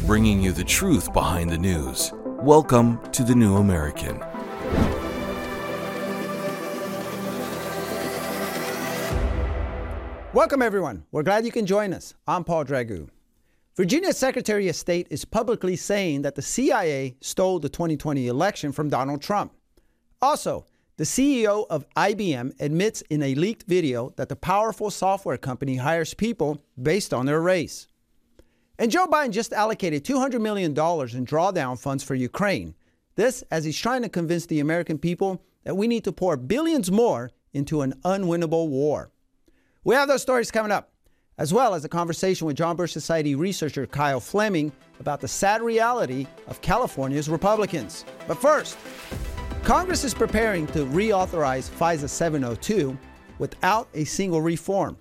bringing you the truth behind the news. Welcome to The New American. Welcome, everyone. We're glad you can join us. I'm Paul Dragu. Virginia's Secretary of State is publicly saying that the CIA stole the 2020 election from Donald Trump. Also, the CEO of IBM admits in a leaked video that the powerful software company hires people based on their race. And Joe Biden just allocated $200 million in drawdown funds for Ukraine. This as he's trying to convince the American people that we need to pour billions more into an unwinnable war. We have those stories coming up, as well as a conversation with John Birch Society researcher Kyle Fleming about the sad reality of California's Republicans. But first, Congress is preparing to reauthorize FISA 702 without a single reform.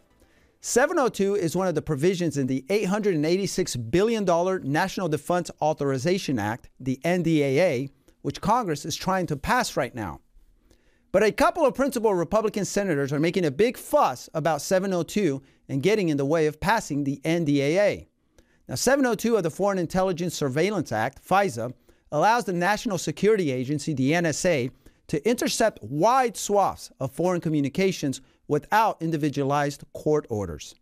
702 is one of the provisions in the $886 billion National Defense Authorization Act, the NDAA, which Congress is trying to pass right now. But a couple of principal Republican senators are making a big fuss about 702 and getting in the way of passing the NDAA. Now, 702 of the Foreign Intelligence Surveillance Act, FISA, allows the National Security Agency, the NSA, to intercept wide swaths of foreign communications without individualized court orders.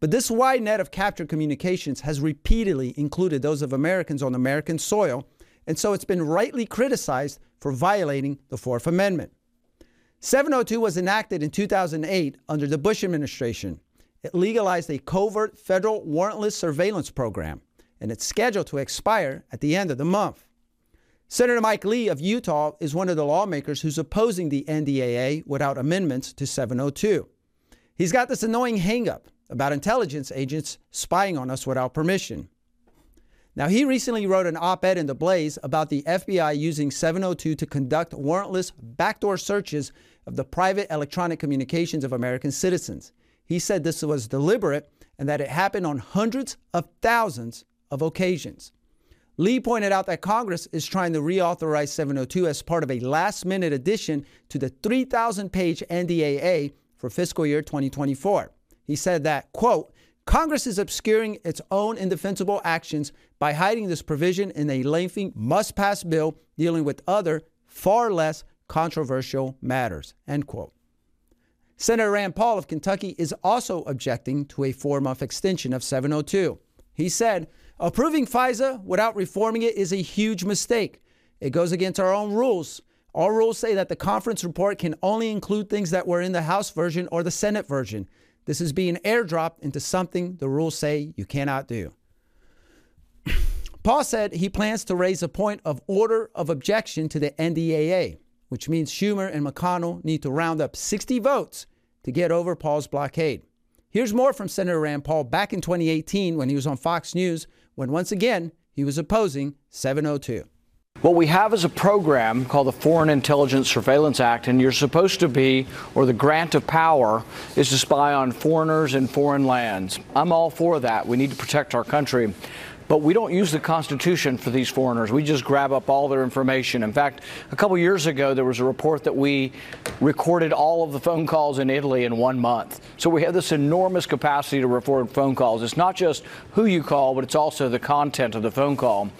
But this wide net of captured communications has repeatedly included those of Americans on American soil, and so it's been rightly criticized for violating the Fourth Amendment. 702 was enacted in 2008 under the Bush administration. It legalized a covert federal warrantless surveillance program, and it's scheduled to expire at the end of the month. Senator Mike Lee of Utah is one of the lawmakers who's opposing the NDAA without amendments to 702. He's got this annoying hangup about intelligence agents spying on us without permission. Now, he recently wrote an op ed in The Blaze about the FBI using 702 to conduct warrantless backdoor searches of the private electronic communications of American citizens. He said this was deliberate and that it happened on hundreds of thousands of occasions. Lee pointed out that Congress is trying to reauthorize 702 as part of a last minute addition to the 3,000 page NDAA for fiscal year 2024. He said that, quote, Congress is obscuring its own indefensible actions by hiding this provision in a lengthy must pass bill dealing with other, far less controversial matters. End quote. Senator Rand Paul of Kentucky is also objecting to a four month extension of 702. He said, Approving FISA without reforming it is a huge mistake. It goes against our own rules. Our rules say that the conference report can only include things that were in the House version or the Senate version. This is being airdropped into something the rules say you cannot do. Paul said he plans to raise a point of order of objection to the NDAA, which means Schumer and McConnell need to round up 60 votes to get over Paul's blockade. Here's more from Senator Rand Paul back in 2018 when he was on Fox News, when once again he was opposing 702. What we have is a program called the Foreign Intelligence Surveillance Act, and you're supposed to be, or the grant of power is to spy on foreigners in foreign lands. I'm all for that. We need to protect our country. But we don't use the Constitution for these foreigners. We just grab up all their information. In fact, a couple years ago, there was a report that we recorded all of the phone calls in Italy in one month. So we have this enormous capacity to record phone calls. It's not just who you call, but it's also the content of the phone call.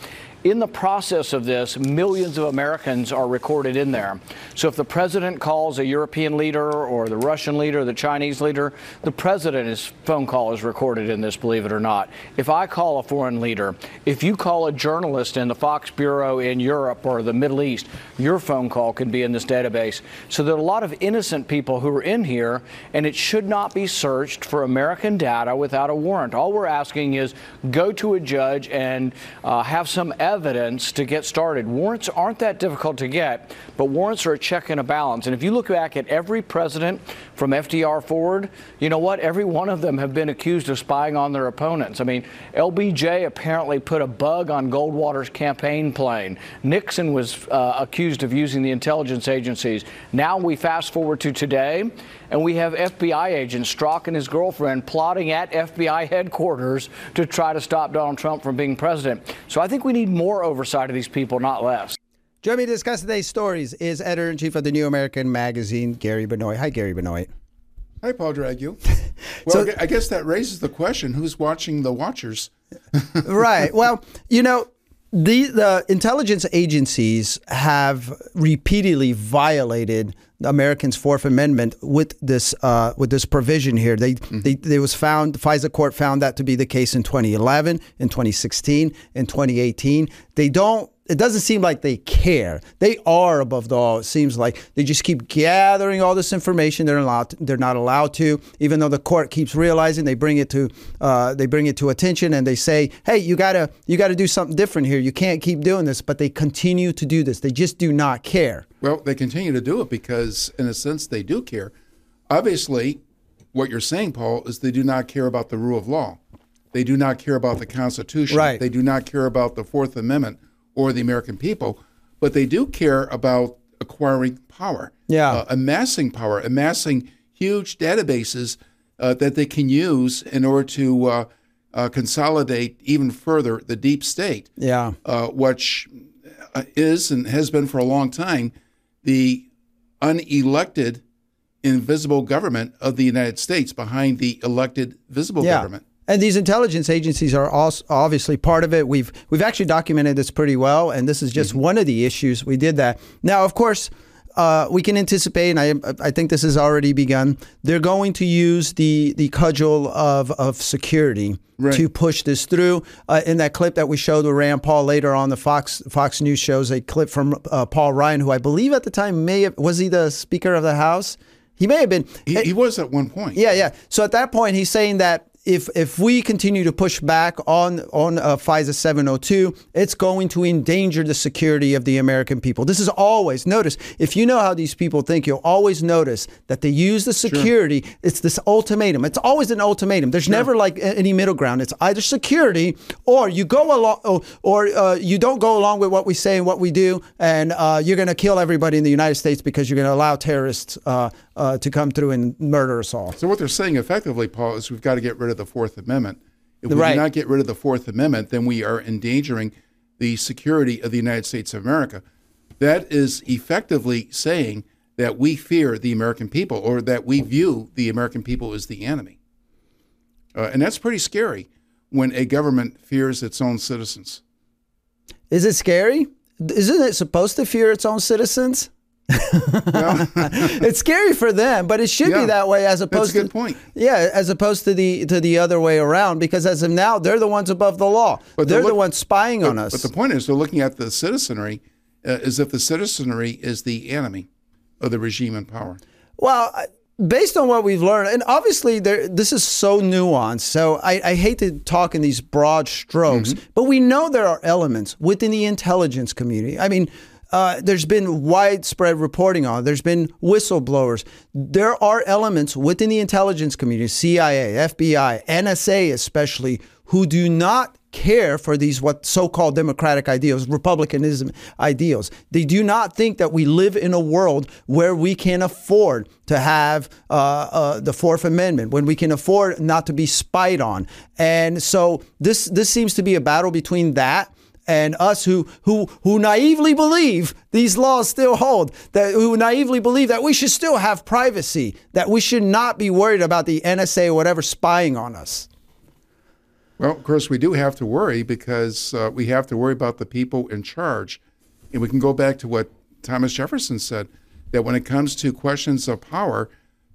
In the process of this, millions of Americans are recorded in there. So if the president calls a European leader or the Russian leader, the Chinese leader, the president's phone call is recorded in this, believe it or not. If I call a foreign leader, if you call a journalist in the Fox Bureau in Europe or the Middle East, your phone call can be in this database. So there are a lot of innocent people who are in here, and it should not be searched for American data without a warrant. All we're asking is go to a judge and uh, have some evidence evidence to get started. Warrants aren't that difficult to get, but warrants are a check and a balance. And if you look back at every president from FDR forward, you know what? Every one of them have been accused of spying on their opponents. I mean, LBJ apparently put a bug on Goldwater's campaign plane. Nixon was uh, accused of using the intelligence agencies. Now we fast forward to today, and we have FBI agent Strzok and his girlfriend, plotting at FBI headquarters to try to stop Donald Trump from being president. So I think we need more more oversight of these people, not less. Joining me to discuss today's stories is editor in chief of the New American Magazine, Gary Benoit. Hi, Gary Benoit. Hi, Paul Dragu. well, so, I guess that raises the question who's watching the watchers? right. Well, you know, the the intelligence agencies have repeatedly violated the Americans' Fourth Amendment with this uh, with this provision here. They, mm-hmm. they they was found the FISA court found that to be the case in 2011, in 2016, in 2018. They don't it doesn't seem like they care. They are above the law. It seems like they just keep gathering all this information. They're allowed. To, they're not allowed to, even though the court keeps realizing. They bring it to. Uh, they bring it to attention, and they say, "Hey, you gotta, you gotta do something different here. You can't keep doing this." But they continue to do this. They just do not care. Well, they continue to do it because, in a sense, they do care. Obviously, what you're saying, Paul, is they do not care about the rule of law. They do not care about the Constitution. Right. They do not care about the Fourth Amendment or the American people, but they do care about acquiring power, yeah, uh, amassing power, amassing huge databases uh, that they can use in order to uh, uh consolidate even further the deep state, yeah, uh, which uh, is and has been for a long time the unelected invisible government of the United States behind the elected visible yeah. government. And these intelligence agencies are also obviously part of it. We've we've actually documented this pretty well, and this is just mm-hmm. one of the issues we did that. Now, of course, uh, we can anticipate, and I I think this has already begun. They're going to use the the cudgel of of security right. to push this through. Uh, in that clip that we showed with Rand Paul later on, the Fox Fox News shows a clip from uh, Paul Ryan, who I believe at the time may have was he the Speaker of the House. He may have been. He, he, was at one point. Yeah, yeah. So at that point, he's saying that if if we continue to push back on on uh, FISA 702, it's going to endanger the security of the American people. This is always notice if you know how these people think, you'll always notice that they use the security. Sure. It's this ultimatum. It's always an ultimatum. There's sure. never like any middle ground. It's either security or you go along or, or uh, you don't go along with what we say and what we do, and uh, you're going to kill everybody in the United States because you're going to allow terrorists uh, uh, to come through and murder us all. So what they're saying effectively, Paul, is we've got to get rid of the Fourth Amendment. If we right. do not get rid of the Fourth Amendment, then we are endangering the security of the United States of America. That is effectively saying that we fear the American people or that we view the American people as the enemy. Uh, and that's pretty scary when a government fears its own citizens. Is it scary? Isn't it supposed to fear its own citizens? it's scary for them, but it should yeah, be that way as opposed to point. Yeah, as opposed to the to the other way around because as of now they're the ones above the law. But they're, they're look, the ones spying but, on us. But the point is they're looking at the citizenry uh, as if the citizenry is the enemy of the regime in power. Well, based on what we've learned, and obviously there, this is so nuanced, so I, I, hate to talk in these broad strokes, mm-hmm. but we know there are elements within the intelligence community. I mean, uh, there's been widespread reporting on. There's been whistleblowers. There are elements within the intelligence community, CIA, FBI, NSA especially, who do not care for these what so-called democratic ideals, republicanism ideals. They do not think that we live in a world where we can afford to have uh, uh, the Fourth Amendment, when we can afford not to be spied on. And so this this seems to be a battle between that and us who who who naively believe these laws still hold that who naively believe that we should still have privacy that we should not be worried about the NSA or whatever spying on us. Well of course we do have to worry because uh, we have to worry about the people in charge. And we can go back to what Thomas Jefferson said that when it comes to questions of power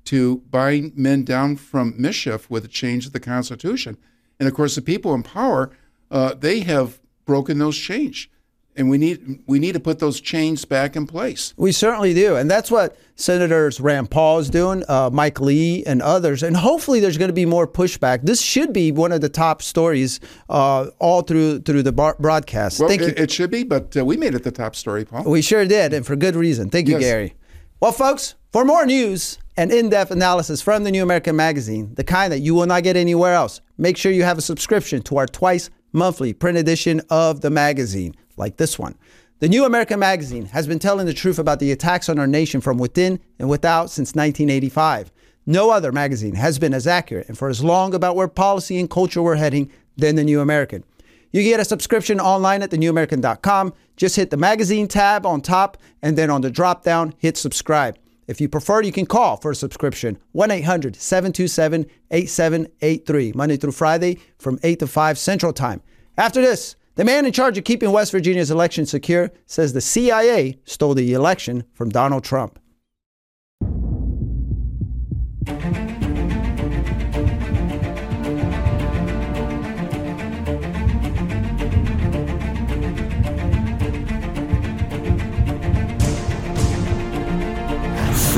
to bind men down from mischief with a change of the constitution. And of course the people in power uh, they have broken those chains. And we need we need to put those chains back in place. We certainly do, and that's what Senators Rand Paul is doing, uh, Mike Lee, and others. And hopefully, there's going to be more pushback. This should be one of the top stories uh, all through through the bar- broadcast. Well, Thank it, you. it should be, but uh, we made it the top story, Paul. We sure did, and for good reason. Thank you, yes. Gary. Well, folks, for more news and in-depth analysis from the New American Magazine, the kind that you will not get anywhere else, make sure you have a subscription to our twice monthly print edition of the magazine, like this one. The New American Magazine has been telling the truth about the attacks on our nation from within and without since 1985. No other magazine has been as accurate and for as long about where policy and culture were heading than the New American. You get a subscription online at thenewamerican.com. Just hit the magazine tab on top and then on the drop down, hit subscribe. If you prefer, you can call for a subscription 1 800 727 8783, Monday through Friday from 8 to 5 Central Time. After this, the man in charge of keeping West Virginia's election secure says the CIA stole the election from Donald Trump.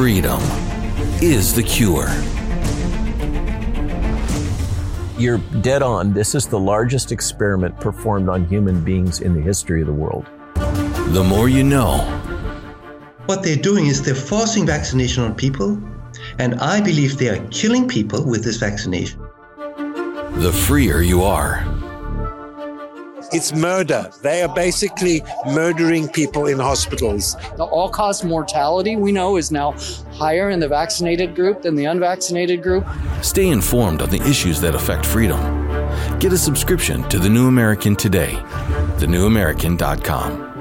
Freedom is the cure. You're dead on. This is the largest experiment performed on human beings in the history of the world. The more you know. What they're doing is they're forcing vaccination on people, and I believe they are killing people with this vaccination. The freer you are. It's murder. They are basically murdering people in hospitals. The all cause mortality we know is now higher in the vaccinated group than the unvaccinated group. Stay informed on the issues that affect freedom. Get a subscription to The New American today. TheNewAmerican.com.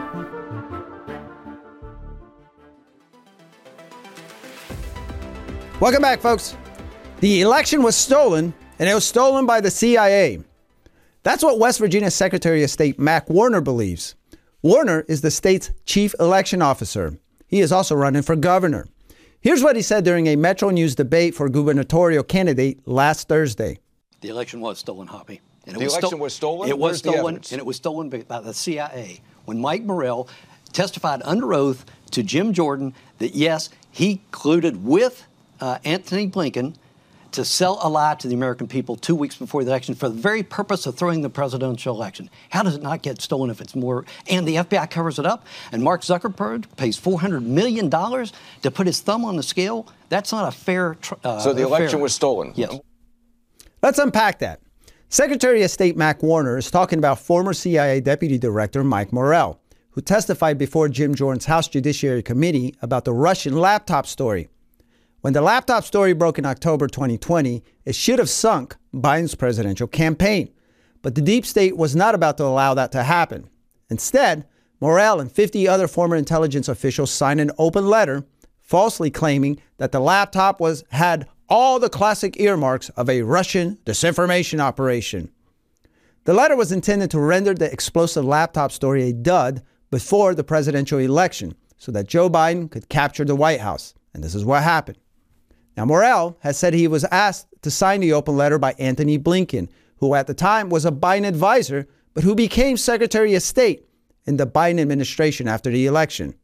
Welcome back, folks. The election was stolen, and it was stolen by the CIA. That's what West Virginia Secretary of State Mac Warner believes. Warner is the state's chief election officer. He is also running for governor. Here's what he said during a Metro News debate for gubernatorial candidate last Thursday. The election was stolen, Hoppy. And the election was stolen? It was Where's the stolen, and it was stolen by by the CIA. When Mike Morrell testified under oath to Jim Jordan that yes, he colluded with uh, Antony Blinken to sell a lie to the American people two weeks before the election for the very purpose of throwing the presidential election. How does it not get stolen if it's more? And the FBI covers it up, and Mark Zuckerberg pays $400 million to put his thumb on the scale. That's not a fair. Uh, So the fair- election was stolen. Yes. Let's unpack that. Secretary of State Mac Warner is talking about former CIA Deputy Director Mike Morrell, who testified before Jim Jordan's House Judiciary Committee about the Russian laptop story. When the laptop story broke in October 2020, it should have sunk Biden's presidential campaign. But the deep state was not about to allow that to happen. Instead, Morrell and 50 other former intelligence officials signed an open letter falsely claiming that the laptop was had all the classic earmarks of a Russian disinformation operation. The letter was intended to render the explosive laptop story a dud before the presidential election so that Joe Biden could capture the White House. And this is what happened. Now, Morrell has said he was asked to sign the open letter by Antony Blinken, who at the time was a Biden advisor, but who became Secretary of State in the Biden administration after the election.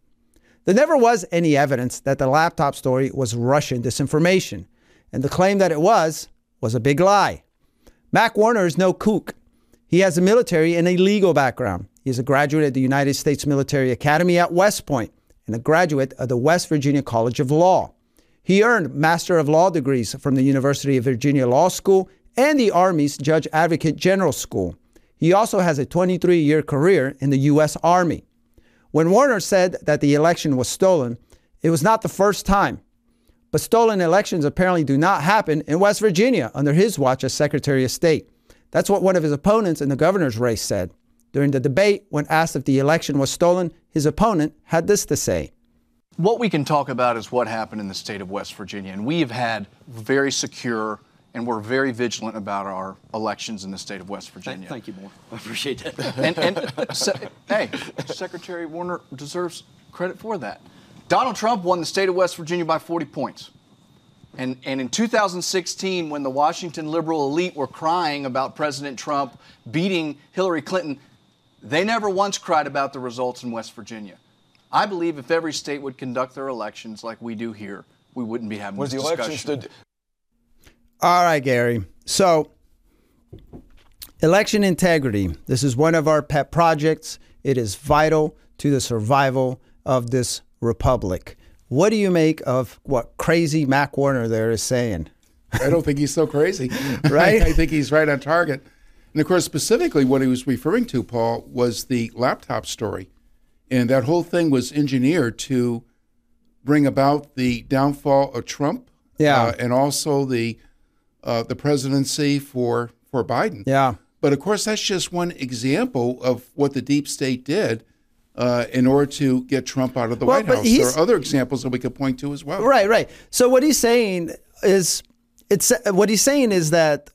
There never was any evidence that the laptop story was Russian disinformation, and the claim that it was was a big lie. Mac Warner is no kook. He has a military and a legal background. He is a graduate of the United States Military Academy at West Point and a graduate of the West Virginia College of Law. He earned Master of Law degrees from the University of Virginia Law School and the Army's Judge Advocate General School. He also has a 23 year career in the U.S. Army. When Warner said that the election was stolen, it was not the first time. But stolen elections apparently do not happen in West Virginia under his watch as Secretary of State. That's what one of his opponents in the governor's race said. During the debate, when asked if the election was stolen, his opponent had this to say. What we can talk about is what happened in the state of West Virginia. And we have had very secure and we're very vigilant about our elections in the state of West Virginia. Thank you, more. I appreciate that. And, and se- hey, Secretary Warner deserves credit for that. Donald Trump won the state of West Virginia by 40 points. And, and in 2016, when the Washington liberal elite were crying about President Trump beating Hillary Clinton, they never once cried about the results in West Virginia. I believe if every state would conduct their elections like we do here, we wouldn't be having Was the this election discussion. stood? All right, Gary. So, election integrity. This is one of our pet projects. It is vital to the survival of this republic. What do you make of what crazy Mac Warner there is saying? I don't think he's so crazy. Right? I think he's right on target. And of course, specifically what he was referring to, Paul, was the laptop story. And that whole thing was engineered to bring about the downfall of Trump Yeah. uh, and also the uh, the presidency for for Biden. Yeah. But of course, that's just one example of what the deep state did uh, in order to get Trump out of the Well, White House. There are other examples that we could point to as well. Right, right. So what he's saying is, it's what he's saying is that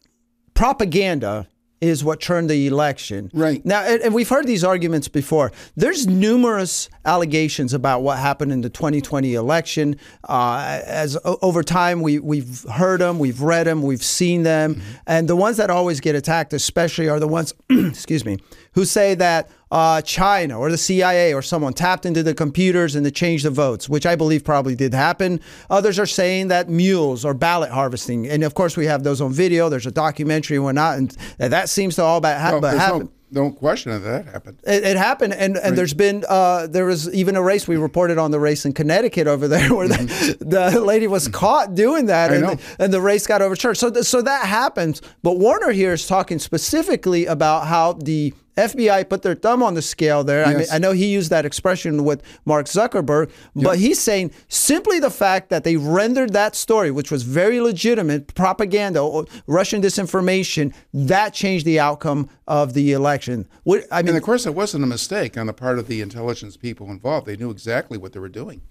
propaganda is what turned the election. Right. Now, and, we've heard these arguments before. There's numerous allegations about what happened in the 2020 election. Uh, as o- over time, we we've heard them, we've read them, we've seen them, and the ones that always get attacked, especially, are the ones, excuse me, who say that uh, China or the CIA or someone tapped into the computers and to change the votes, which I believe probably did happen. Others are saying that mules or ballot harvesting, and of course we have those on video. There's a documentary and whatnot, and that seems to all about ha- but happen. no, no question that that happened. It, it happened, and, and there's been uh, there was even a race we reported on the race in Connecticut over there where the, the lady was caught doing that, I and know. the, and the race got overturned. So th- so that happens. But Warner here is talking specifically about how the FBI put their thumb on the scale there. I mean, I know he used that expression with Mark Zuckerberg, but he's saying simply the fact that they rendered that story, which was very legitimate propaganda, or Russian disinformation, that changed the outcome of the election. What, I mean, And of course, it wasn't a mistake on the part of the intelligence people involved. They knew exactly what they were doing.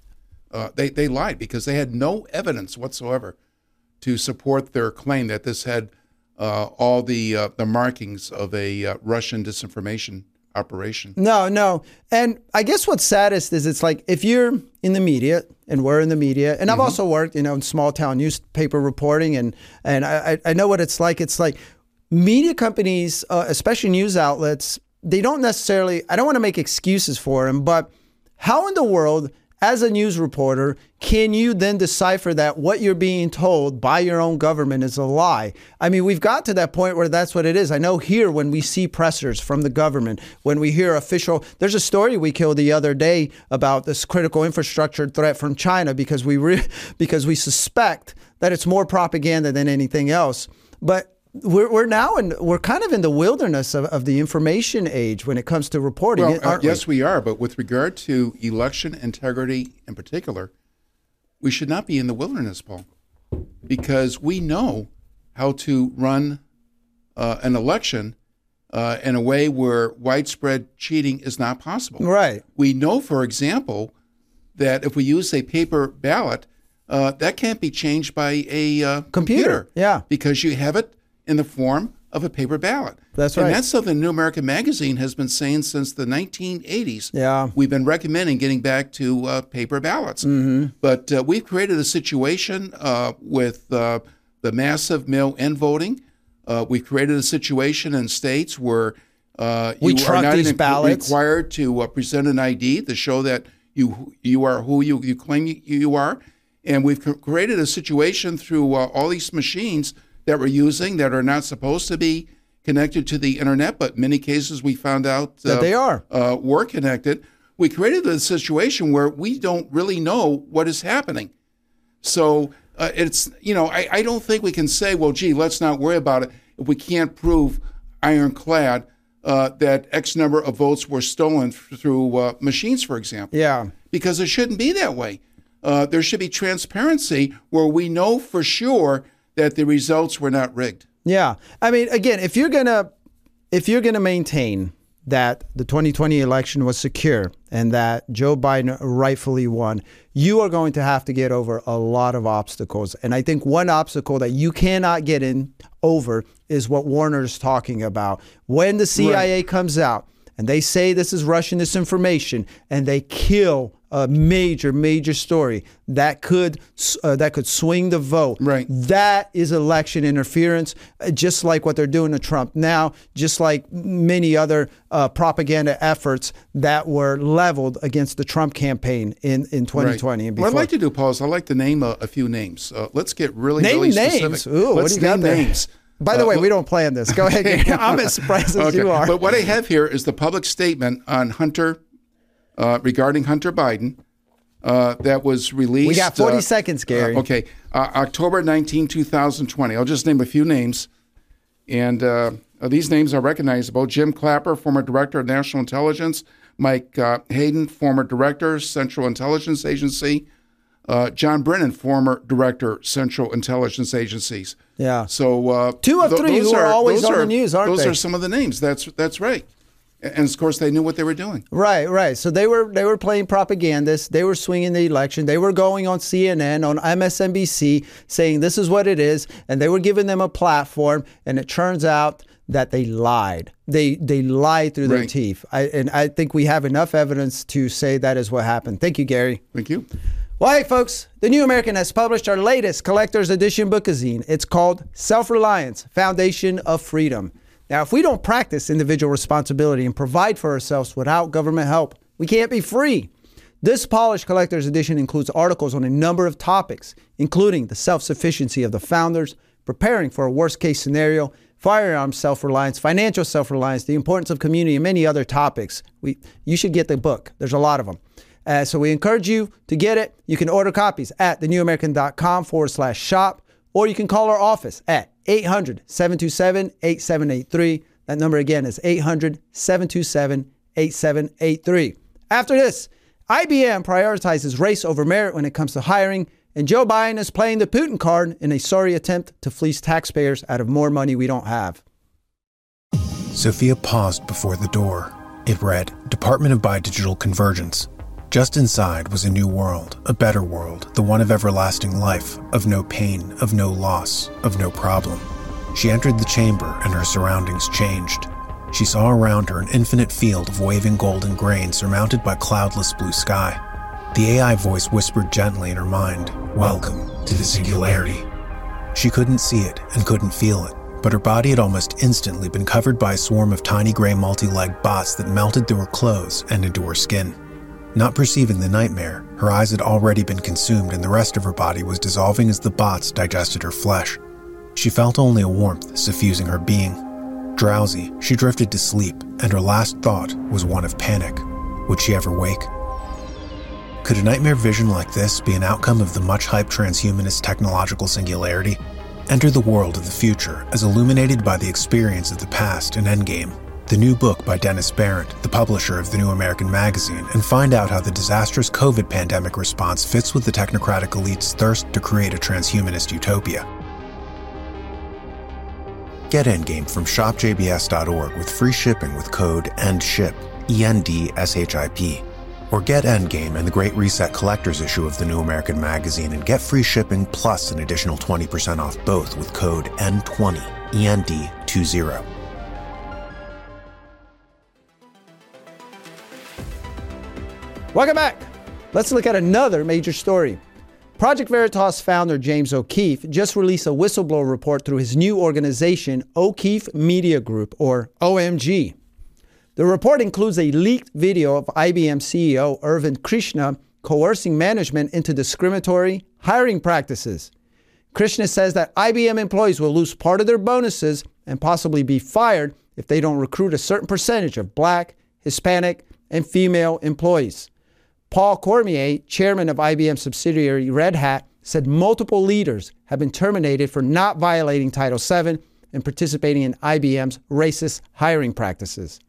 Uh, they, they lied because they had no evidence whatsoever to support their claim that this had uh, all the uh, the markings of a uh, Russian disinformation operation. No, no. And I guess what's saddest is it's like if you're in the media and we're in the media, and I've also worked, you know, in small town newspaper reporting and and I, I I know what it's like. It's like media companies, uh, especially news outlets, they don't necessarily I don't want to make excuses for them, but how in the world as a news reporter, can you then decipher that what you're being told by your own government is a lie? I mean, we've got to that point where that's what it is. I know here when we see pressers from the government, when we hear official, there's a story we killed the other day about this critical infrastructure threat from China because we re- because we suspect that it's more propaganda than anything else. But we're, we're now in we're kind of in the wilderness of, of the information age when it comes to reporting. Well, uh, aren't we? yes, we are. But with regard to election integrity in particular, we should not be in the wilderness, Paul, because we know how to run uh, an election uh, in a way where widespread cheating is not possible. Right. We know, for example, that if we use a paper ballot, uh, that can't be changed by a uh, Computer, yeah. because you have it in the form of a paper ballot. That's right. and that's something New American Magazine has been saying since the 1980s. Yeah. We've been recommending getting back to uh, paper ballots. Mm-hmm. But uh, we've created a situation uh, with uh, the massive mail-in voting. Uh, we've created a situation in states where uh, We you are not these even ballots. required to uh, present an ID to show that you you are who you, you claim you, you are. And we've created a situation through uh, all these machines that we're using that are not supposed to be connected to the internet, but many cases we found out That they are. uh, were connected. We created a situation where we don't really know what is happening. So uh, it's you know I, I don't think we can say well gee let's not worry about it if we can't prove ironclad uh, that X number of votes were stolen f- through uh, machines for example Yeah. because it shouldn't be that way. Uh, there should be transparency where we know for sure that the results were not rigged. Yeah. I mean, again, if you're gonna if you're gonna maintain that the 2020 election was secure and that Joe Biden rightfully won, you are going to have to get over a lot of obstacles. And I think one obstacle that you cannot get in over is what Warner's talking about. When the CIA comes out and they say this is Russian disinformation and they kill a major major story that could uh, that could swing the vote Right. that is election interference uh, just like what they're doing to Trump now just like many other uh, propaganda efforts that were leveled against the Trump campaign in in 2020 and before. What I'd like to do, Paul, is I'd like to name a, a few names. Uh, let's get really, name really names specific. Ooh, what let's do you got there? names. by the Uh, way we don't plan this go ahead I'm as surprised as Okay. you are But what I have here is the public statement on Hunter uh, regarding Hunter Biden uh, that was released. We got 40 uh, seconds, Gary. uh, okay, uh, October 19, 2020. I'll just name a few names. And uh, these names are recognizable Jim Clapper, former director of national intelligence, Mike uh, Hayden, former director, Central Intelligence Agency, uh, John Brennan, former director, Central Intelligence Agencies. Yeah. So uh, Two of th- three those who are always those on the news, aren't those they? Those are some of the names. That's that's right. And of course, they knew what they were doing. Right, right. So they were they were playing propagandists. They were swinging the election. They were going on CNN, on MSNBC, saying this is what it is, and they were giving them a platform. And it turns out that they lied. They they lied through their teeth. I, and I think we have enough evidence to say that is what happened. Thank you, Gary. Thank you. Well, hey, folks, the New American has published our latest collector's edition bookazine. It's called Self Reliance Foundation of Freedom. Now, if we don't practice individual responsibility and provide for ourselves without government help, we can't be free. This polished collector's edition includes articles on a number of topics, including the self sufficiency of the founders, preparing for a worst case scenario, firearm self reliance, financial self reliance, the importance of community, and many other topics. We, you should get the book, there's a lot of them. Uh, so we encourage you to get it. You can order copies at thenewamerican.com forward slash shop, or you can call our office at 800 727 8783. That number again is 800 727 8783. After this, IBM prioritizes race over merit when it comes to hiring, and Joe Biden is playing the Putin card in a sorry attempt to fleece taxpayers out of more money we don't have. Sophia paused before the door. It read Department of Biodigital Convergence. Just inside was a new world, a better world, the one of everlasting life, of no pain, of no loss, of no problem. She entered the chamber and her surroundings changed. She saw around her an infinite field of waving golden grain surmounted by cloudless blue sky. The AI voice whispered gently in her mind, Welcome to the singularity. She couldn't see it and couldn't feel it, but her body had almost instantly been covered by a swarm of tiny gray multi legged bots that melted through her clothes and into her skin. Not perceiving the nightmare, her eyes had already been consumed and the rest of her body was dissolving as the bots digested her flesh. She felt only a warmth suffusing her being. Drowsy, she drifted to sleep, and her last thought was one of panic. Would she ever wake? Could a nightmare vision like this be an outcome of the much hyped transhumanist technological singularity? Enter the world of the future as illuminated by the experience of the past in Endgame, the new book by Dennis Behreandt, the publisher of the New American Magazine, and find out how the disastrous COVID pandemic response fits with the technocratic elite's thirst to create a transhumanist utopia. Get Endgame from shopjbs.org with free shipping with code ENDSHIP, E N D S H I P. Or get Endgame and the Great Reset Collector's issue of the New American Magazine and get free shipping plus an additional 20% off both with code N20, END20. Welcome back. Let's look at another major story. Project Veritas founder James O'Keefe just released a whistleblower report through his new organization, O'Keefe Media Group, or OMG. The report includes a leaked video of IBM CEO Arvind Krishna coercing management into discriminatory hiring practices. Krishna says that IBM employees will lose part of their bonuses and possibly be fired if they don't recruit a certain percentage of black, Hispanic, and female employees. Paul Cormier, chairman of IBM subsidiary Red Hat, said multiple leaders have been terminated for not violating Title VII and participating in IBM's racist hiring practices.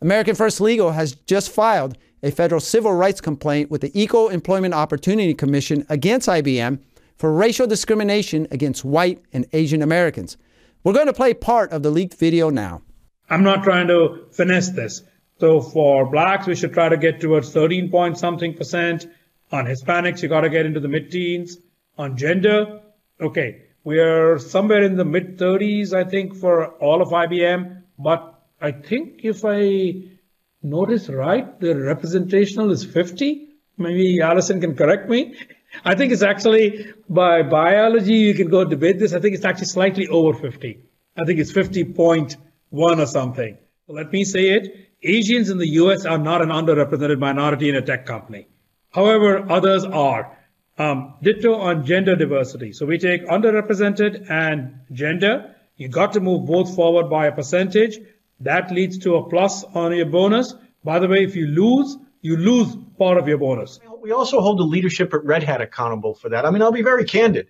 American First Legal has just filed a federal civil rights complaint with the Equal Employment Opportunity Commission against IBM for racial discrimination against white and Asian Americans. We're going to play part of the leaked video now. I'm not trying to finesse this. So for blacks, we should try to get towards 13 point something percent. On Hispanics, you got to get into the mid teens. On gender, okay, we are somewhere in the mid 30s, I think, for all of IBM. But I think if I notice right, the representational is 50. Maybe Allison can correct me. I think it's actually by biology, you can go debate this. I think it's actually slightly over 50. I think it's 50.1 or something. So let me say it. Asians in the US are not an underrepresented minority in a tech company. However, others are. Um, ditto on gender diversity. So we take underrepresented and gender. You got to move both forward by a percentage. That leads to a plus on your bonus. By the way, if you lose, you lose part of your bonus. We also hold the leadership at Red Hat accountable for that. I mean, I'll be very candid.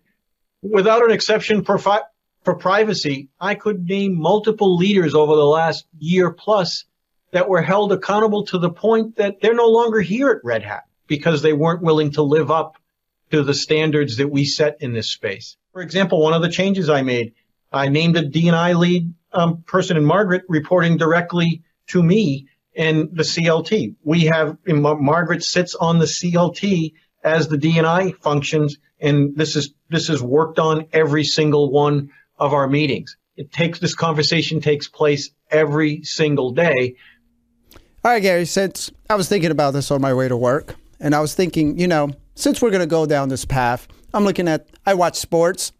Without an exception for, fi- for privacy, I could name multiple leaders over the last year plus that were held accountable to the point that they're no longer here at Red Hat because they weren't willing to live up to the standards that we set in this space. For example, one of the changes I made, I named a D&I lead um, person in Margaret reporting directly to me and the CLT. We have Margaret sits on the CLT as the DNI functions, and this is this is worked on every single one of our meetings. It takes this conversation takes place every single day. All right, Gary. Since I was thinking about this on my way to work, and I was thinking, you know, since we're going to go down this path, I'm looking at. I watch sports.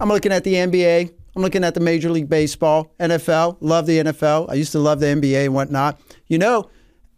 I'm looking at the NBA. I'm looking at the Major League Baseball, NFL. Love the NFL. I used to love the NBA and whatnot. You know,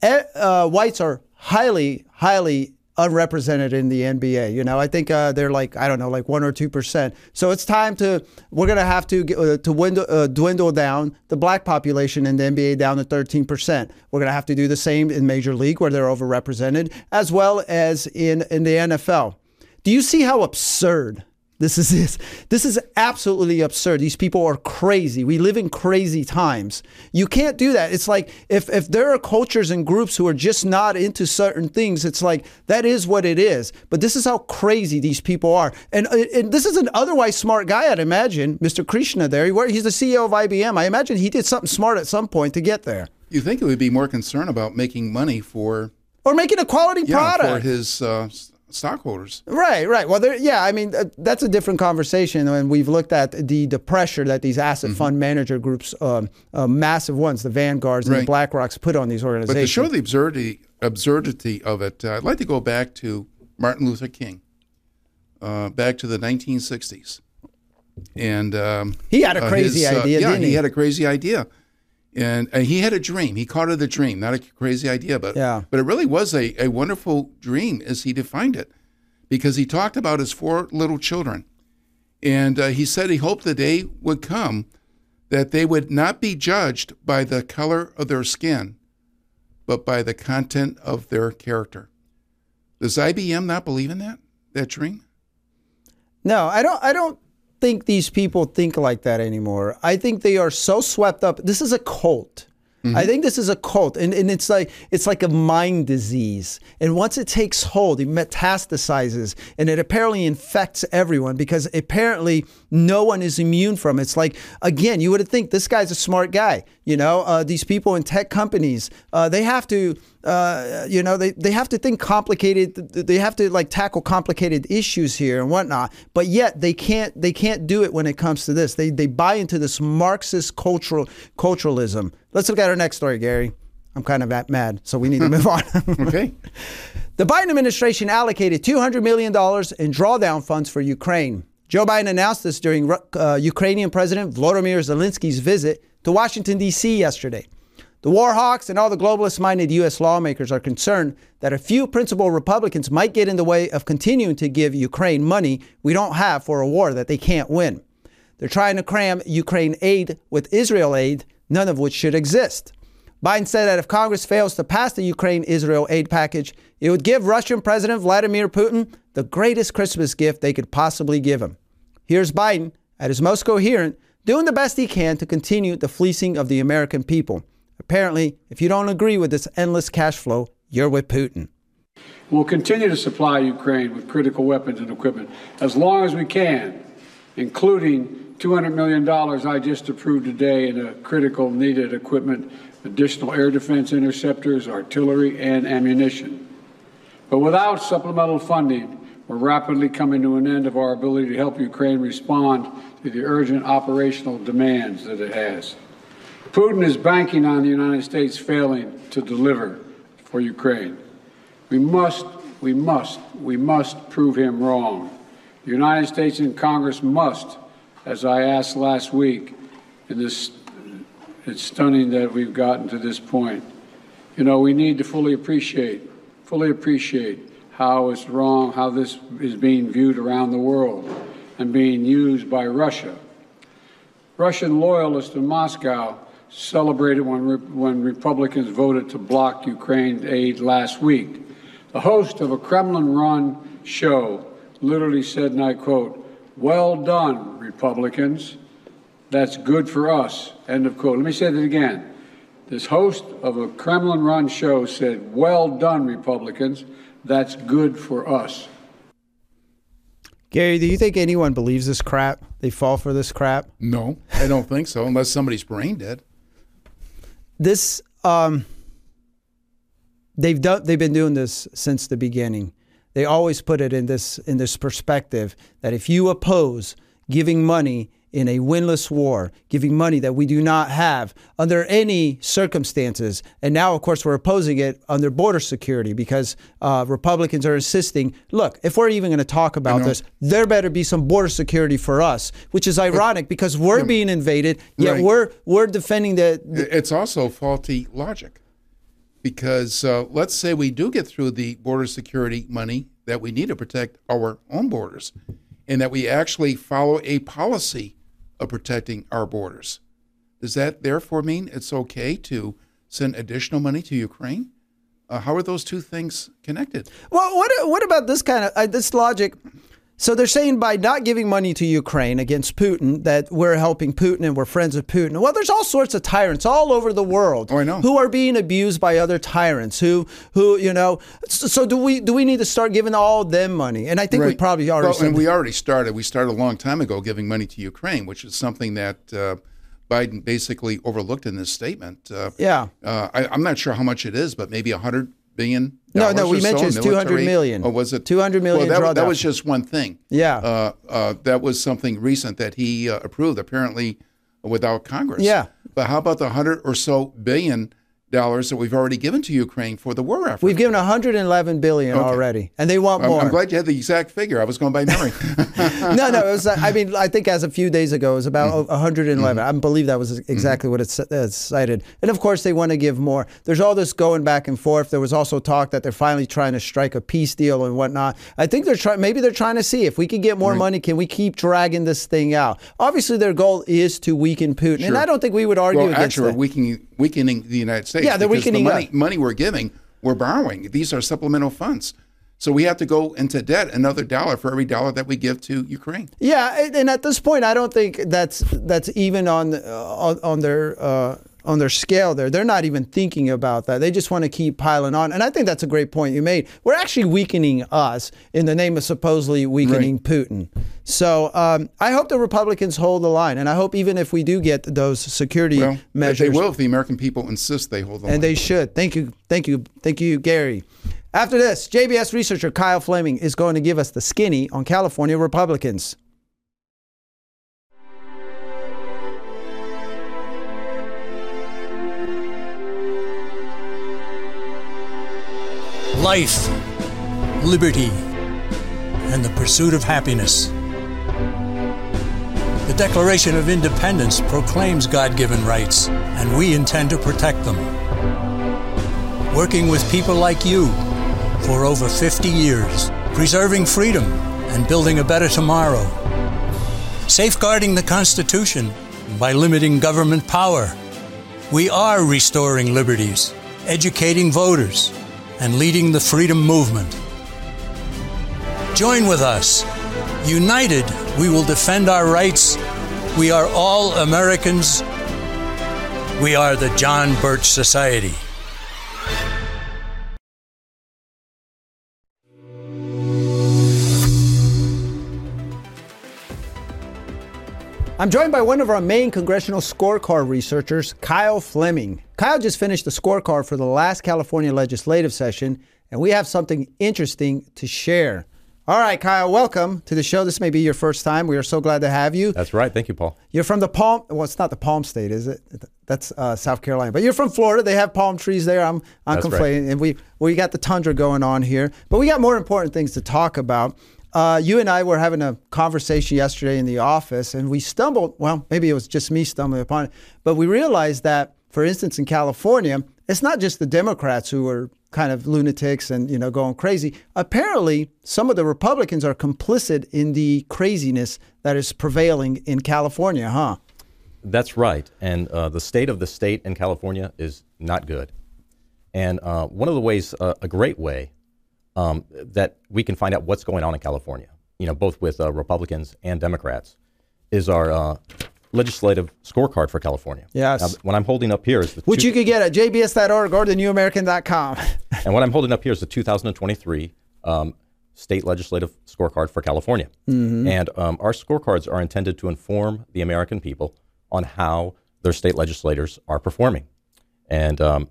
uh, whites are highly, highly unrepresented in the NBA. You know, I think uh, they're like I don't know, like one or two percent. So it's time to we're gonna have to uh, to dwindle, uh, dwindle down the black population in the NBA down to thirteen percent. We're gonna have to do the same in Major League where they're overrepresented, as well as in in the NFL. Do you see how absurd this is this. This is absolutely absurd. These people are crazy. We live in crazy times. You can't do that. It's like if if there are cultures and groups who are just not into certain things, it's like that is what it is. But this is how crazy these people are. And, and this is an otherwise smart guy, I'd imagine, Mr. Krishna there. He's the CEO of IBM. I imagine he did something smart at some point to get there. You think it would be more concerned about making money for or making a quality yeah, product for his uh, stockholders. Right, right. Well, there, yeah, I mean, uh, that's a different conversation. And we've looked at the, the pressure that these asset mm-hmm. fund manager groups, um, uh, massive ones, the Vanguards and the BlackRocks, put on these organizations. But to show the absurdity, absurdity of it, uh, I'd like to go back to Martin Luther King, uh, back to the 1960s. And um, he had a crazy his, uh, idea, yeah, he? he had a crazy idea. And, and, he had a dream. He called it a dream, not a crazy idea, but yeah. but it really was a, a wonderful dream as he defined it, because he talked about his four little children, and uh, he said he hoped the day would come that they would not be judged by the color of their skin, but by the content of their character. Does IBM not believe in that that dream? No, I don't. I don't think these people think like that anymore. I think they are so swept up. This is a cult. Mm-hmm. I think this is a cult, and, and it's like it's like a mind disease. And once it takes hold, it metastasizes, and it apparently infects everyone because apparently no one is immune from it. It's like again, you would think this guy's a smart guy. You know, uh, these people in tech companies, uh, they have to uh, you know, they, they have to think complicated. They have to like tackle complicated issues here and whatnot. But yet they can't they can't do it when it comes to this. They they buy into this Marxist cultural culturalism. Let's look at our next story, Gary. I'm kind of mad, so we need to move on. okay. The Biden administration allocated $200 million in drawdown funds for Ukraine. Joe Biden announced this during uh, Ukrainian President Volodymyr Zelensky's visit to Washington, D.C. yesterday. The war hawks and all the globalist minded U.S. lawmakers are concerned that a few principal Republicans might get in the way of continuing to give Ukraine money we don't have for a war that they can't win. They're trying to cram Ukraine aid with Israel aid, none of which should exist. Biden said that if Congress fails to pass the Ukraine Israel aid package, it would give Russian President Vladimir Putin the greatest Christmas gift they could possibly give him. Here's Biden, at his most coherent, doing the best he can to continue the fleecing of the American people. Apparently, if you don't agree with this endless cash flow, you're with Putin. We'll continue to supply Ukraine with critical weapons and equipment as long as we can, including $200 million I just approved today in a critical needed equipment, additional air defense interceptors, artillery, and ammunition. But without supplemental funding, we're rapidly coming to an end of our ability to help Ukraine respond to the urgent operational demands that it has. Putin is banking on the United States failing to deliver for Ukraine. We must, we must, we must prove him wrong. The United States and Congress must, as I asked last week, and this, it's stunning that we've gotten to this point. You know, we need to fully appreciate, fully appreciate how it's wrong, how this is being viewed around the world and being used by Russia. Russian loyalists in Moscow celebrated when, when Republicans voted to block Ukraine aid last week. The host of a Kremlin run show literally said, and I quote, Well done, Republicans. That's good for us. End of quote. Let me say that again. This host of a Kremlin run show said, Well done, Republicans. That's good for us. Gary, do you think anyone believes this crap? They fall for this crap? No, I don't think so, unless somebody's brain dead this um, they've done they've been doing this since the beginning. They always put it in this in this perspective that if you oppose giving money in a winless war, giving money that we do not have under any circumstances. And now, of course, we're opposing it under border security because uh, Republicans are insisting look, if we're even going to talk about this, there better be some border security for us, which is ironic because we're yeah, being invaded, yet right. we're, we're defending the, the. It's also faulty logic because uh, let's say we do get through the border security money that we need to protect our own borders and that we actually follow a policy of protecting our borders. Does that therefore mean it's okay to send additional money to Ukraine? Uh, how are those two things connected? Well, what what about this kind of uh, this logic? So they're saying by not giving money to Ukraine against Putin that we're helping Putin and we're friends of Putin. Well, there's all sorts of tyrants all over the world oh, I know. who are being abused by other tyrants. Who who you know? So, so do we do we need to start giving all them money? And I think right. we probably already. Well, and we already started. We started a long time ago giving money to Ukraine, which is something that. Uh, Biden basically overlooked in this statement. Uh, yeah, uh, I, am not sure how much it is, but maybe a hundred billion? No, no, we mentioned so 200 million. Or was it 200 million? Well, that, that was just one thing. Yeah. Uh, uh, that was something recent that he uh, approved, apparently without Congress. Yeah. But how about the 100 or so billion dollars that we've already given to Ukraine for the war effort. We've given 111 billion okay. already, and they want more. I'm, glad you had the exact figure. I was going by memory. no, no, it was. I mean, I think as a few days ago, it was about mm-hmm. 111. Mm-hmm. I believe that was exactly mm-hmm. what it uh, cited. And of course, they want to give more. There's all this going back and forth. There was also talk that they're finally trying to strike a peace deal and whatnot. I think they're trying. Maybe they're trying to see if we can get more right. money. Can we keep dragging this thing out? Obviously, their goal is to weaken Putin, sure. and I don't think we would argue well, against actually, that. weakening weakening the United States. Yeah, they're weakening the money, money we're giving, we're borrowing. These are supplemental funds. So we have to go into debt another dollar for every dollar that we give to Ukraine. Yeah, and at this point, I don't think that's that's even on on, on their uh, on their scale there. They're not even thinking about that. They just want to keep piling on. And I think that's a great point you made. We're actually weakening us in the name of supposedly weakening right. Putin. So um, I hope the Republicans hold the line. And I hope even if we do get those security well, measures. They will if the American people insist they hold the and line. And they should. Thank you. Thank you. Thank you, Gary. After this, JBS researcher Kyle Fleming is going to give us the skinny on California Republicans. Life, liberty, and the pursuit of happiness. The Declaration of Independence proclaims God given rights, and we intend to protect them. Working with people like you for over 50 years, preserving freedom and building a better tomorrow. Safeguarding the Constitution by limiting government power. We are restoring liberties, educating voters, and leading the freedom movement. Join with us. United, we will defend our rights. We are all Americans. We are the John Birch Society. I'm joined by one of our main congressional scorecard researchers, Kyle Fleming. Kyle just finished the scorecard for the last California legislative session, and we have something interesting to share. All right, Kyle, welcome to the show. This may be your first time. We are so glad to have you. That's right. Thank you, Paul. You're from the Palm. Well, it's not the Palm State, is it? That's uh, South Carolina. But you're from Florida. They have palm trees there. I'm, I'm That's complaining, right. and we we got the tundra going on here. But we got more important things to talk about. Uh, you and I were having a conversation yesterday in the office, and we stumbled. Well, maybe it was just me stumbling upon it, but we realized that, for instance, in California, it's not just the Democrats who are kind of lunatics and you know going crazy. Apparently, some of the Republicans are complicit in the craziness that is prevailing in California, huh? That's right, and uh, the state of the state in California is not good. And uh, one of the ways, uh, a great way um, that we can find out what's going on in California, you know, both with uh, Republicans and Democrats, is our uh, legislative scorecard for California. Yes. Now, what I'm holding up here is the which two- you can get at jbs.org or thenewamerican.com. and what I'm holding up here is the 2023 um, state legislative scorecard for California. Mm-hmm. And um, our scorecards are intended to inform the American people on how their state legislators are performing. And um,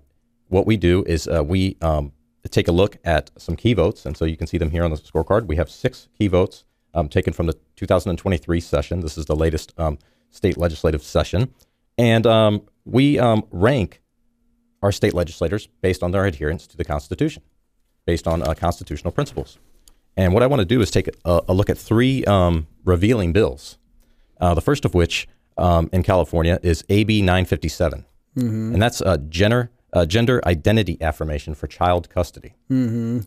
what we do is uh, we um, take a look at some key votes, and so you can see them here on the scorecard. We have six key votes um, taken from the 2023 session. This is the latest um, state legislative session, and um, we um, rank our state legislators based on their adherence to the Constitution, based on uh, constitutional principles. And what I want to do is take a, a look at three um, revealing bills. Uh, the first of which um, in California is AB 957, Mhm. and that's a gender uh, gender identity affirmation for child custody. Mm-hmm.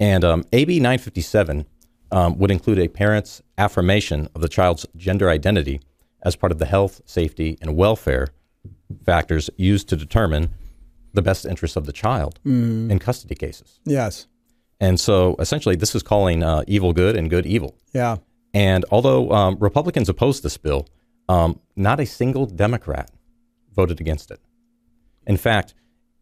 And um, AB 957 um, would include a parent's affirmation of the child's gender identity as part of the health, safety, and welfare factors used to determine the best interests of the child Mhm. in custody cases. Yes. And so essentially, this is calling uh, evil good and good evil. Yeah. And although um, Republicans opposed this bill, um, not a single Democrat voted against it. In fact,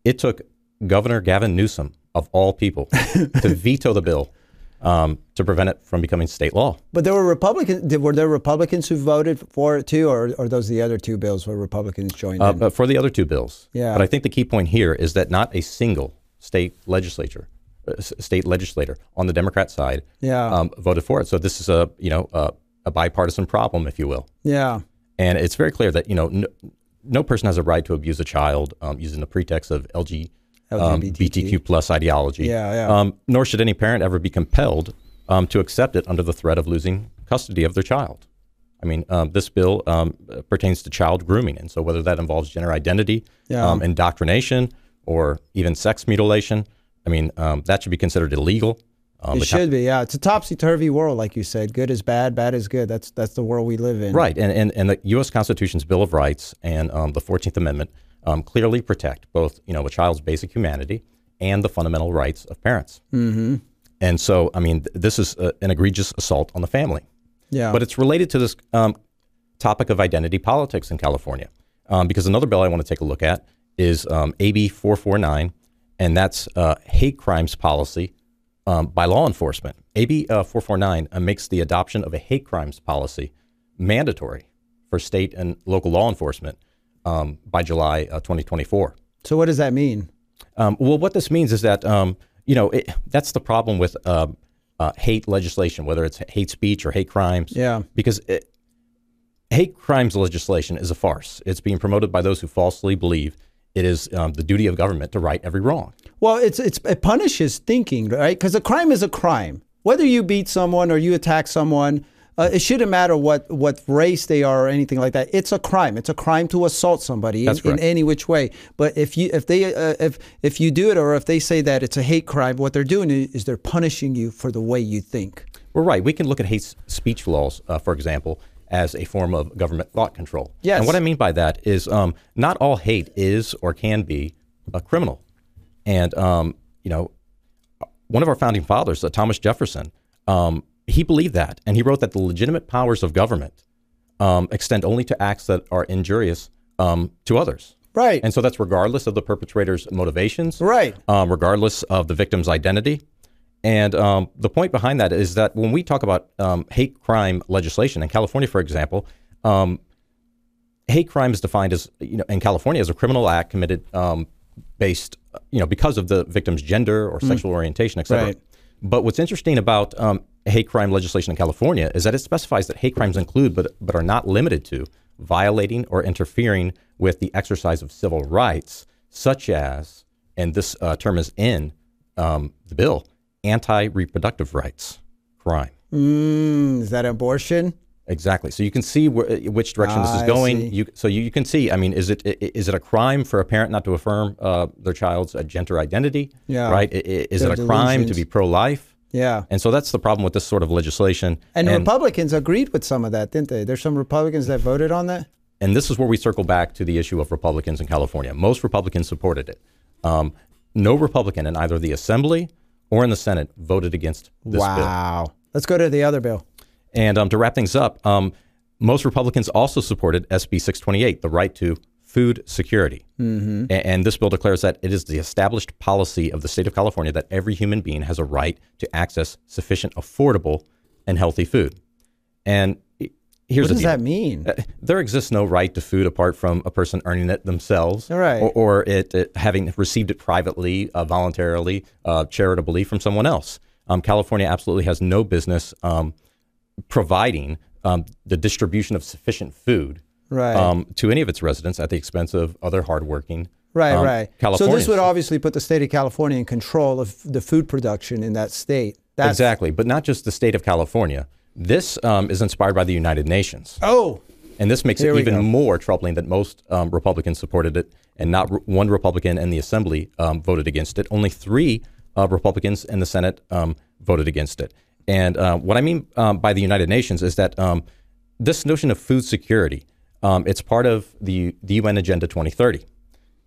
it took Governor Gavin Newsom, of all people, to veto the bill um, to prevent it from becoming state law. But there were Republicans. Were there Republicans who voted for it too, or or those the other two bills where Republicans joined Uh, in? but for the other two bills. Yeah. But I think the key point here is that not a single state legislature, uh, state legislator on the Democrat side, Yeah. um, voted for it. So this is a you know a, a bipartisan problem, if you will. yeah. And it's very clear that you know no, no person has a right to abuse a child um, using the pretext of LG, um, LGBTQ. BTQ plus ideology. Yeah, yeah. Um, nor should any parent ever be compelled um, to accept it under the threat of losing custody of their child. I mean, um, this bill um, pertains to child grooming, and so whether that involves gender identity, Yeah. um, indoctrination, or even sex mutilation, I mean, um, that should be considered illegal. Um, it should be. Yeah. It's a topsy turvy world, like you said. Good is bad. Bad is good. That's that's the world we live in. Right, and, and and the U.S. Constitution's Bill of Rights and um, the Fourteenth Amendment um, clearly protect both, you know, a child's basic humanity and the fundamental rights of parents. Mm-hmm. And so, I mean, th- this is uh an egregious assault on the family. Yeah. But it's related to this um, topic of identity politics in California, um, because another bill I want to take a look at is um, AB 449, and that's uh, hate crimes policy um, by law enforcement. AB uh, 449 uh, makes the adoption of a hate crimes policy mandatory for state and local law enforcement um, by July uh, 2024. So what does that mean? Um, well, what this means is that um, you know it, that's the problem with um, uh, hate legislation, whether it's hate speech or hate crimes. Yeah. Because it, hate crimes legislation is a farce. It's being promoted by those who falsely believe it is um, the duty of government to right every wrong. Well, it's it's it punishes thinking, right? Because a crime is a crime. Whether you beat someone or you attack someone, uh, it shouldn't matter what what race they are or anything like that. It's a crime. It's a crime to assault somebody in, in any which way. But if you if they uh, if if you do it or if they say that it's a hate crime, what they're doing is they're punishing you for the way you think. We're right. We can look at hate speech laws, uh, for example, as a form of government thought control. Yes. And what I mean by that is um, not all hate is or can be a criminal. And, um, you know, one of our founding fathers, uh, Thomas Jefferson, um, he believed that. And he wrote that the legitimate powers of government um, extend only to acts that are injurious um, to others. Right. And so that's regardless of the perpetrator's motivations. Right. Um, regardless of the victim's identity. And um, the point behind that is that when we talk about um, hate crime legislation in California, for example, um, hate crime is defined as you know in California as a criminal act committed um, based you know because of the victim's gender or Mm. sexual orientation, et cetera. Right. But what's interesting about um, hate crime legislation in California is that it specifies that hate crimes include, but but are not limited to, violating or interfering with the exercise of civil rights, such as, and this uh, term is in um, the bill, anti-reproductive rights crime. Mm, is that abortion? Exactly. So you can see where, which direction this is going. You, so you, you can see. I mean, is it is it a crime for a parent not to affirm uh, their child's uh, gender identity? Yeah. Right. Is it a crime to be pro-life? Yeah. And so that's the problem with this sort of legislation. And, Republicans agreed with some of that, didn't they? There's some Republicans that voted on that. And this is where we circle back to the issue of Republicans in California. Most Republicans supported it. Um, no Republican in either the Assembly or in the Senate voted against this bill. wow. Let's go to the other bill. And um, to wrap things up, um, most Republicans also supported SB 628, the right to food security. Mhm. A- And this bill declares that it is the established policy of the state of California that every human being has a right to access sufficient, affordable, and healthy food. And here's what does deal. that mean? Uh, there exists no right to food apart from a person earning it themselves, Right. or, or it, it having received it privately, uh, voluntarily, uh, charitably from someone else. Um, California absolutely has no business um, providing um, the distribution of sufficient food Right. um, to any of its residents at the expense of other hardworking Right, um, right. So this would obviously put the state of California in control of the food production in that state. That's, exactly, but not just the state of California. This um, is inspired by the United Nations. Oh, And this makes it even go. more troubling that most um, Republicans supported it, and not r- one Republican in the Assembly um, voted against it. Only three uh, Republicans in the Senate um, voted against it. And uh, what I mean um, by the United Nations is that um, this notion of food security, um, it's part of the, the UN Agenda 2030.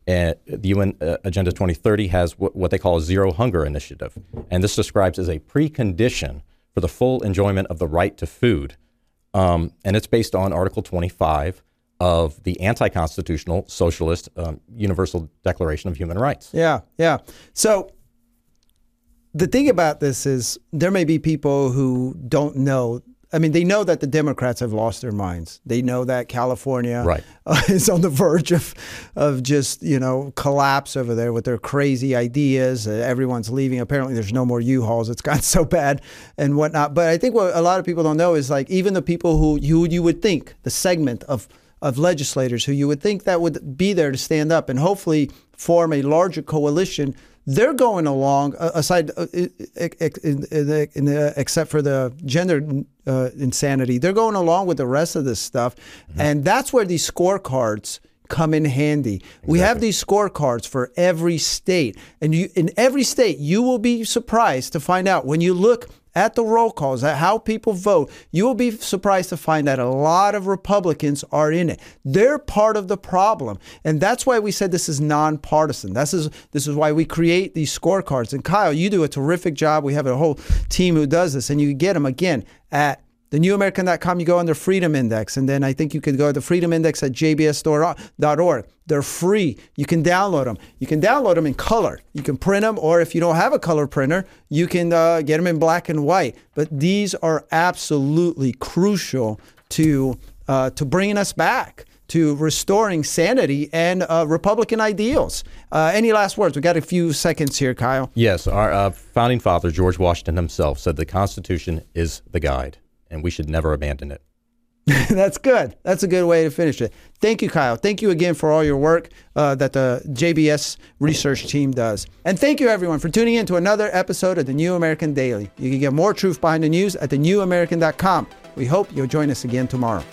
And the UN uh, Agenda 2030 has what, what they call a zero hunger initiative. And this describes as a precondition for the full enjoyment of the right to food. Um, and it's based on Article 25 of the anti constitutional socialist um, Universal Declaration of Human Rights. Yeah, yeah. So the thing about this is there may be people who don't know. I mean, they know that the Democrats have lost their minds. They know that California Right. uh, is on the verge of, of just you know collapse over there with their crazy ideas. Uh, everyone's leaving. Apparently, there's no more U-Hauls. It's gotten so bad and whatnot. But I think what a lot of people don't know is like even the people who you you would think the segment of of legislators who you would think that would be there to stand up and hopefully form a larger coalition. They're going along, uh, aside, uh, in, in, in, in except for the gender uh, insanity, they're going along with the rest of this stuff. Mm-hmm. And that's where these scorecards come in handy. We have these scorecards for every state. And you, in every state, you will be surprised to find out when you look at the roll calls, at how people vote, you will be surprised to find that a lot of Republicans are in it. They're part of the problem. And that's why we said this is nonpartisan. This is this is why we create these scorecards. And Kyle, you do a terrific job. We have a whole team who does this, and you get them again at thenewamerican.com, you go under Freedom Index, and then I think you could go to the Freedom Index at jbs.org. They're free. You can download them. You can download them in color. You can print them, or if you don't have a color printer, you can uh, get them in black and white. But these are absolutely crucial to uh, to bringing us back to restoring sanity and uh, Republican ideals. Uh, any last words? We got a few seconds here, Kyle. Yes, our uh, founding father, George Washington himself, said the Constitution is the guide, and we should never abandon it. That's good. That's a good way to finish it. Thank you, Kyle. Thank you again for all your work uh, that the JBS research team does. And thank you, everyone, for tuning in to another episode of the New American Daily. You can get more truth behind the news at thenewamerican.com. We hope you'll join us again tomorrow.